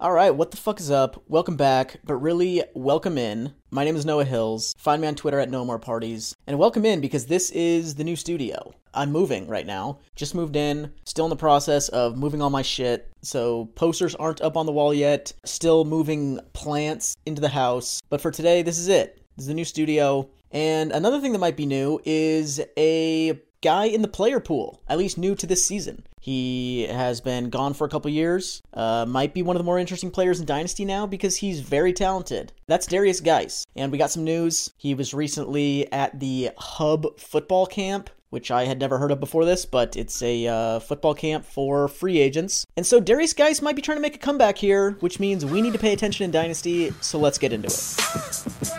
All right, what the fuck is up? Welcome back, but really, welcome in. My name is Noah Hills. Find me on Twitter at No More Parties. And welcome in because this is the new studio. I'm moving right now. Just moved in. Still in the process of moving all my shit. So posters aren't up on the wall yet. Still moving plants into the house. But for today, this is it. This is the new studio. And another thing that might be new is a guy in the player pool, at least new to this season. He has been gone for a couple years. Uh, might be one of the more interesting players in Dynasty now because he's very talented. That's Derrius Guice. And we got some news. He was recently at the Hub football camp which I had never heard of before this, but it's a uh, football camp for free agents. And so Derrius Guice might be trying to make a comeback here, which means we need to pay attention in Dynasty, so let's get into it.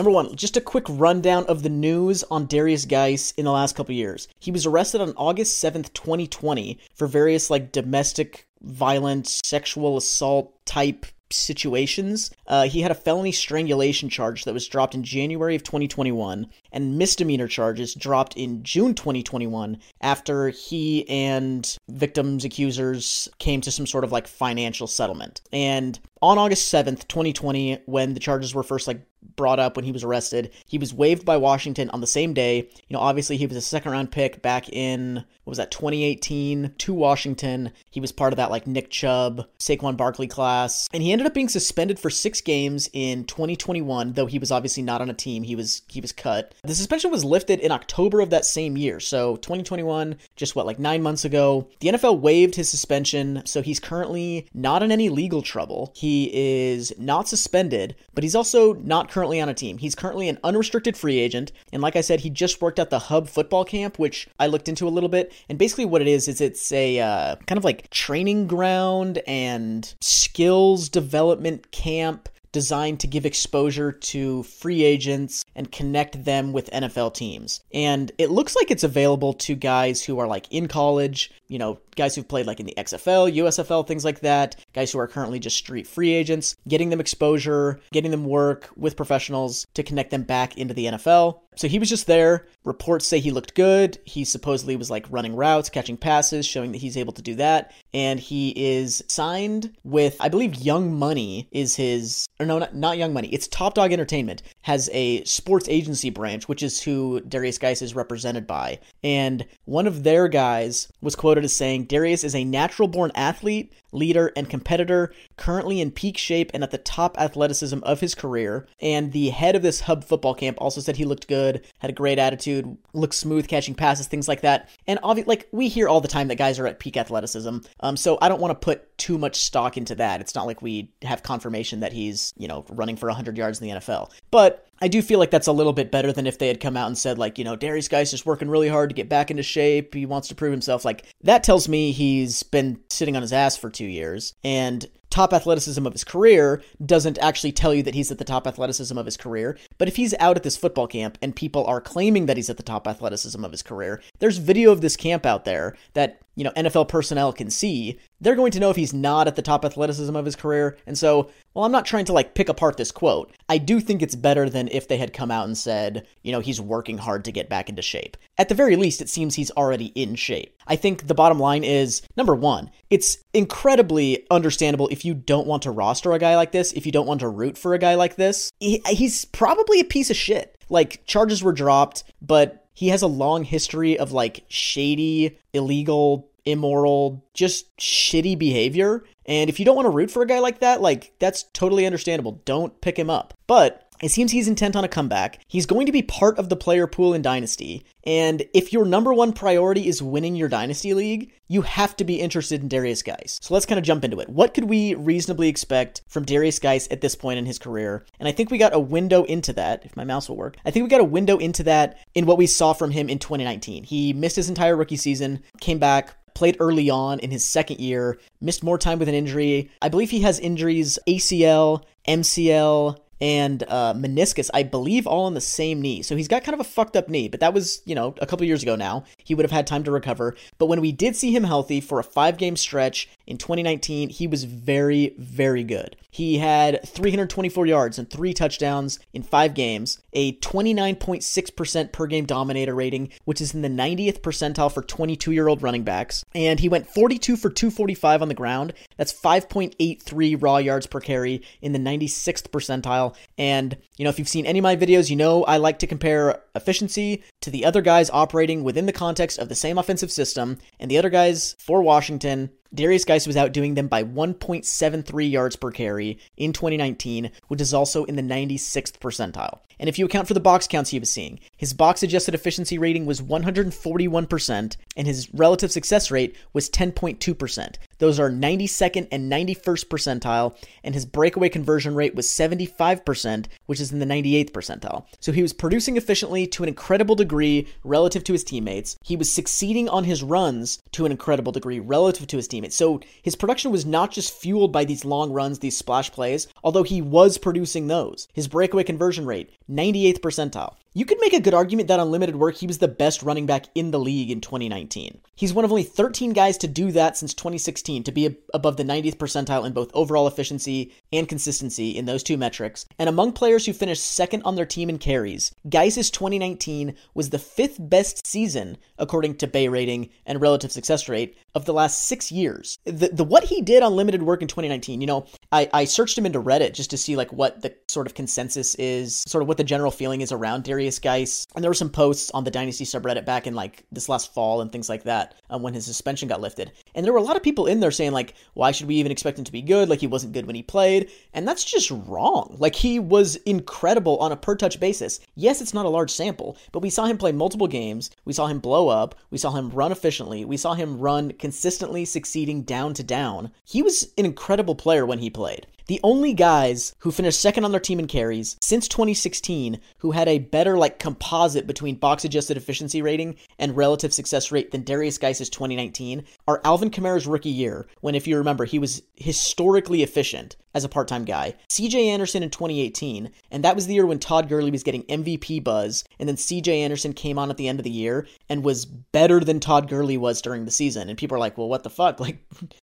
Number one, just a quick rundown of the news on Derrius Guice in the last couple years. He was arrested on August 7th, 2020 for various like domestic violence, sexual assault type situations. Uh, he had a felony strangulation charge that was dropped in January of 2021, and misdemeanor charges dropped in June 2021 after he and victims' accusers came to some sort of like financial settlement. And on August 7th, 2020, when the charges were first like brought up when he was arrested. He was waived by Washington on the same day. You know, obviously he was a second round pick back in what was that 2018 to Washington. He was part of that like Nick Chubb, Saquon Barkley class, and he ended up being suspended for 6 games in 2021, though he was obviously not on a team. He was he was cut. The suspension was lifted in October of that same year. So, 2021, just what like 9 months ago. The NFL waived his suspension, so he's currently not in any legal trouble. He is not suspended, but he's also not currently on a team. He's currently an unrestricted free agent. And like I said, he just worked at the Hub football camp, which I looked into a little bit. And basically, what it is, is it's a uh, kind of like training ground and skills development camp designed to give exposure to free agents and connect them with NFL teams. And it looks like it's available to guys who are like in college, you know, guys who've played like in the XFL, USFL, things like that, guys who are currently just street free agents, getting them exposure, getting them work with professionals to connect them back into the NFL. So he was just there. Reports say he looked good. He supposedly was like running routes, catching passes, showing that he's able to do that. And he is signed with, I believe, Young Money is his, or no, not, not Young Money. It's Top Dog Entertainment has a sports agency branch, which is who Derrius Guice is represented by. And one of their guys was quoted as saying, Derrius is a natural born athlete, leader, and competitor, currently in peak shape and at the top athleticism of his career. And the head of this hub football camp also said he looked good, had a great attitude, looked smooth catching passes, things like that. And obviously, like we hear all the time that guys are at peak athleticism. Um, so I don't want to put too much stock into that. It's not like we have confirmation that he's, you know, running for 100 yards in the NFL. But I do feel like that's a little bit better than if they had come out and said, like, you know, Derrius Guice just working really hard to get back into shape. He wants to prove himself. Like, that tells me he's been sitting on his ass for two years. And top athleticism of his career doesn't actually tell you that he's at the top athleticism of his career. But if he's out at this football camp and people are claiming that he's at the top athleticism of his career, there's video of this camp out there that, you know, NFL personnel can see. They're going to know if he's not at the top athleticism of his career. And so, well, I'm not trying to like pick apart this quote. I do think it's better than if they had come out and said, you know, he's working hard to get back into shape. At the very least, it seems he's already in shape. I think the bottom line is number one, it's incredibly understandable if you don't want to roster a guy like this, if you don't want to root for a guy like this. He, he's probably a piece of shit. Like, charges were dropped, but he has a long history of like shady, illegal, immoral, just shitty behavior. And if you don't want to root for a guy like that, like, that's totally understandable. Don't pick him up. But it seems he's intent on a comeback. He's going to be part of the player pool in Dynasty. And if your number one priority is winning your Dynasty League, you have to be interested in Derrius Guice. So let's kind of jump into it. What could we reasonably expect from Derrius Guice at this point in his career? And I think we got a window into that, if my mouse will work. I think we got a window into that in what we saw from him in 2019. He missed his entire rookie season, came back, played early on in his second year, missed more time with an injury. I believe he has injuries ACL, MCL, and uh, meniscus, I believe, all on the same knee. So he's got kind of a fucked up knee, but that was, you know, a couple years ago now. He would have had time to recover. But when we did see him healthy for a five game stretch in 2019, he was very, very good. He had 324 yards and three touchdowns in five games, a 29.6% per game dominator rating, which is in the 90th percentile for 22 year old running backs. And he went 42 for 245 on the ground. That's 5.83 raw yards per carry in the 96th percentile. And, you know, if you've seen any of my videos, you know I like to compare efficiency to the other guys operating within the context of the same offensive system. And the other guys for Washington Derrius Guice was outdoing them by 1.73 yards per carry in 2019, which is also in the 96th percentile. And if you account for the box counts he was seeing, his box adjusted efficiency rating was 141%, and his relative success rate was 10.2%. Those are 92nd and 91st percentile, and his breakaway conversion rate was 75%, which is in the 98th percentile. So he was producing efficiently to an incredible degree relative to his teammates. He was succeeding on his runs to an incredible degree relative to his teammates. So his production was not just fueled by these long runs, these splash plays, although he was producing those. His breakaway conversion rate, 98th percentile. You could make a good argument that on limited work, he was the best running back in the league in 2019. He's one of only 13 guys to do that since 2016, to be above the 90th percentile in both overall efficiency and consistency in those two metrics. And among players who finished second on their team in carries, Guice's 2019 was the fifth best season, according to BAE rating and relative success rate, of the last six years. The, the what he did on limited work in 2019, you know, I, I searched him into Reddit just to see like what the sort of consensus is, sort of what the general feeling is around Derrius Guice. And there were some posts on the Dynasty subreddit back in like this last fall and things like that um, when his suspension got lifted. And there were a lot of people in there saying like, why should we even expect him to be good? Like he wasn't good when he played. And that's just wrong. Like he was incredible on a per touch basis. Yes, it's not a large sample, but we saw him play multiple games. We saw him blow up. We saw him run efficiently. We saw him run consistently succeeding down to down. He was an incredible player when he played. The only guys who finished second on their team in carries since 2016 who had a better like composite between box adjusted efficiency rating and relative success rate than Derrius Guice's 2019 are Alvin Kamara's rookie year, when if you remember, he was historically efficient as a part-time guy. CJ Anderson in 2018, and that was the year when Todd Gurley was getting MVP buzz, and then CJ Anderson came on at the end of the year and was better than Todd Gurley was during the season. And people are like, "Well, what the fuck? Like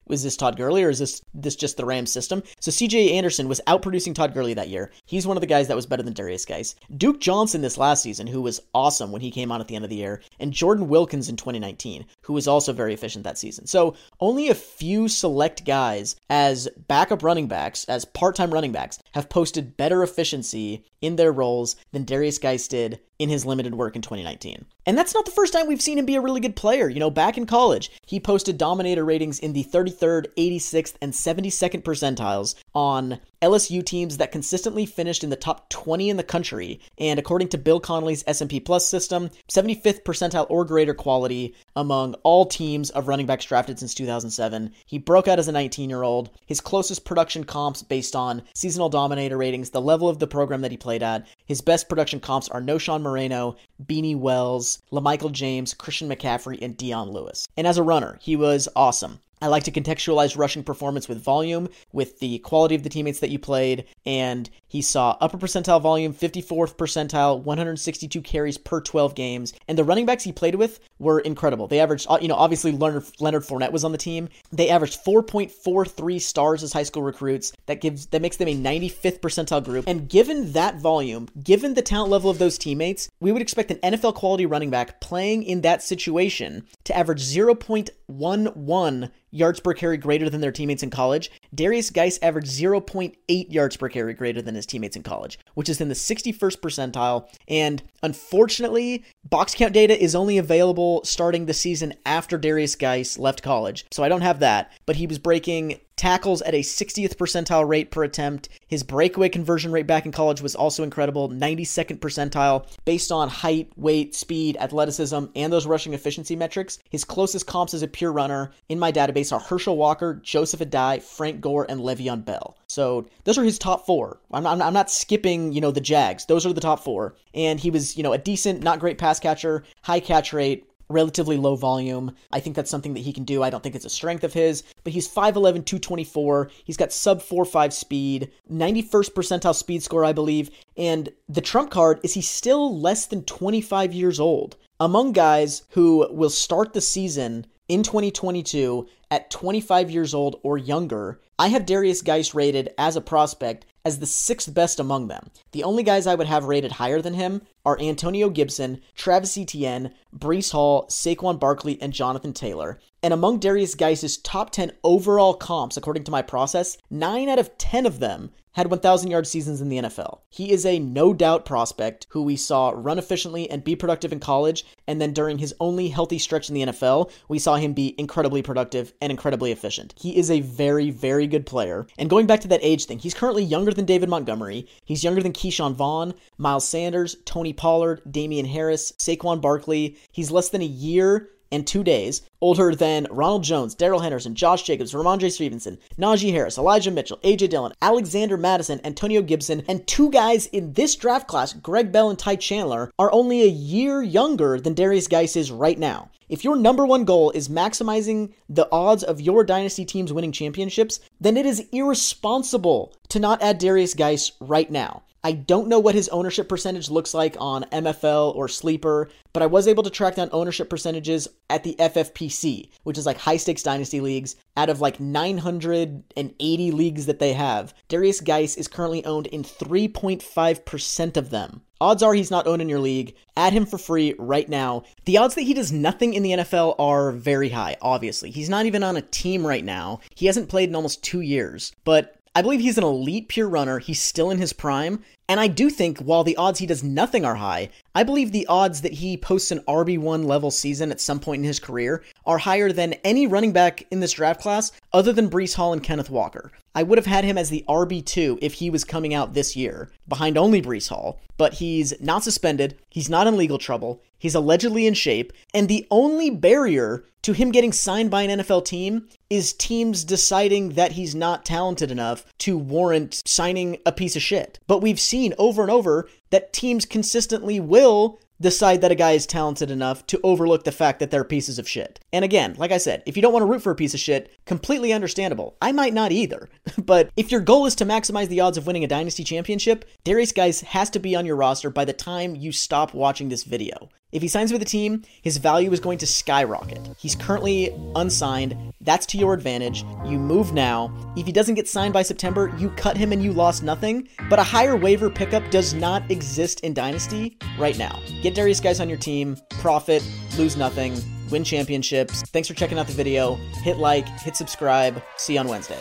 was this Todd Gurley or is this this just the Rams system?" So CJ Anderson was outproducing Todd Gurley that year. He's one of the guys that was better than Derrius Guice. Duke Johnson this last season, who was awesome when he came on at the end of the year, and Jordan Wilkins in 2019, who was also very efficient that season. So only a few select guys as backup running backs as part time running backs, have posted better efficiency in their roles than Derrius Guice did in his limited work in 2019. And that's not the first time we've seen him be a really good player. You know, back in college, he posted dominator ratings in the 33rd, 86th, and 72nd percentiles on LSU teams that consistently finished in the top 20 in the country. And according to Bill Connelly's S&P Plus system, 75th percentile or greater quality among all teams of running backs drafted since 2007. He broke out as a 19-year-old. His closest production comps based on seasonal dominator ratings, the level of the program that he played at. His best production comps are Knowshon Moreno, Beanie Wells, LaMichael James, Christian McCaffrey, and Dion Lewis. And as a runner, he was awesome. I like to contextualize rushing performance with volume, with the quality of the teammates that you played, and he saw upper percentile volume, 54th percentile, 162 carries per 12 games, and the running backs he played with were incredible. They averaged, uh, you know, obviously Leonard, Leonard Fournette was on the team. They averaged 4.43 stars as high school recruits. That gives that makes them a 95th percentile group. And given that volume, given the talent level of those teammates, we would expect an NFL quality running back playing in that situation to average 0.11 yards per carry greater than their teammates in college. Derrius Guice averaged 0.8 yards per carry greater than his teammates in college, which is in the 61st percentile. And unfortunately, box count data is only available starting the season after Derrius Guice left college. So I don't have that, but he was breaking tackles at a 60th percentile rate per attempt. His breakaway conversion rate back in college was also incredible, 92nd percentile, based on height, weight, speed, athleticism, and those rushing efficiency metrics. His closest comps as a pure runner in my database are Herschel Walker, Joseph Addai, Frank Gore, and Le'Veon Bell. So those are his top four. I'm not, I'm not skipping, you know, the Jags. Those are the top four. And he was, you know, a decent, not great pass catcher, high catch rate, relatively low volume. I think that's something that he can do. I don't think it's a strength of his, but he's 5'11, 224. He's got sub 4.5 speed, 91st percentile speed score, I believe. And the trump card is he's still less than 25 years old. Among guys who will start the season in 2022 at 25 years old or younger, I have Derrius Guice rated as a prospect as the sixth best among them. The only guys I would have rated higher than him are Antonio Gibson, Travis Etienne, Breece Hall, Saquon Barkley, and Jonathan Taylor. And among Derrius Guice's top 10 overall comps, according to my process, 9 out of 10 of them had 1,000 yard seasons in the NFL. He is a no doubt prospect who we saw run efficiently and be productive in college, and then during his only healthy stretch in the NFL, we saw him be incredibly productive and incredibly efficient. He is a very, very good player. And going back to that age thing, he's currently younger than David Montgomery, he's younger than Ke'Shawn Vaughn, Miles Sanders, Tony Pollard, Damien Harris, Saquon Barkley. He's less than a year and two days older than Ronald Jones, Darrell Henderson, Josh Jacobs, Rhamondre Stevenson, Najee Harris, Elijah Mitchell, AJ Dillon, Alexander Mattison, Antonio Gibson, and two guys in this draft class, Greg Bell and Ty Chandler, are only a year younger than Derrius Guice is right now. If your number one goal is maximizing the odds of your dynasty teams winning championships, then it is irresponsible to not add Derrius Guice right now. I don't know what his ownership percentage looks like on MFL or Sleeper, but I was able to track down ownership percentages at the FFPC, which is like high stakes dynasty leagues. Out of like 980 leagues that they have, Derrius Guice is currently owned in 3.5% of them. Odds are he's not owned in your league. Add him for free right now. The odds that he does nothing in the NFL are very high, obviously. He's not even on a team right now. He hasn't played in almost two years. But I believe he's an elite pure runner. He's still in his prime. And I do think while the odds he does nothing are high, I believe the odds that he posts an RB1 level season at some point in his career are higher than any running back in this draft class other than Breece Hall and Kenneth Walker. I would have had him as the RB2 if he was coming out this year, behind only Breece Hall, but he's not suspended, he's not in legal trouble, he's allegedly in shape, and the only barrier to him getting signed by an NFL team is teams deciding that he's not talented enough to warrant signing a piece of shit. But we've seen over and over that teams consistently will decide that a guy is talented enough to overlook the fact that they're pieces of shit. And again, like I said, if you don't want to root for a piece of shit, completely understandable. I might not either. but if your goal is to maximize the odds of winning a dynasty championship, Derrius Guice has to be on your roster by the time you stop watching this video. If he signs with a team, his value is going to skyrocket. He's currently unsigned. That's to your advantage. You move now. If he doesn't get signed by September, you cut him and you lost nothing. But a higher waiver pickup does not exist in Dynasty right now. Get Derrius Guice on your team, profit, lose nothing, win championships. Thanks for checking out the video. Hit like, hit subscribe. See you on Wednesday.